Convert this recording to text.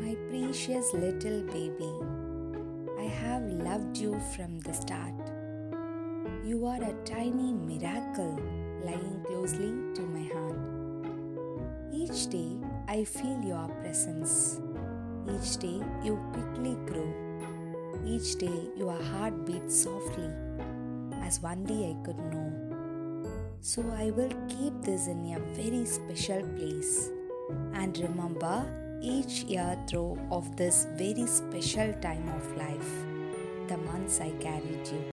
My precious little baby, I have loved you from the start. You are a tiny miracle lying closely to my heart. Each day I feel your presence. Each day you quickly grow. Each day your heart beats softly as only I could know. So I will keep this in a very special place and remember each year through of this very special time of life, the months I carried you.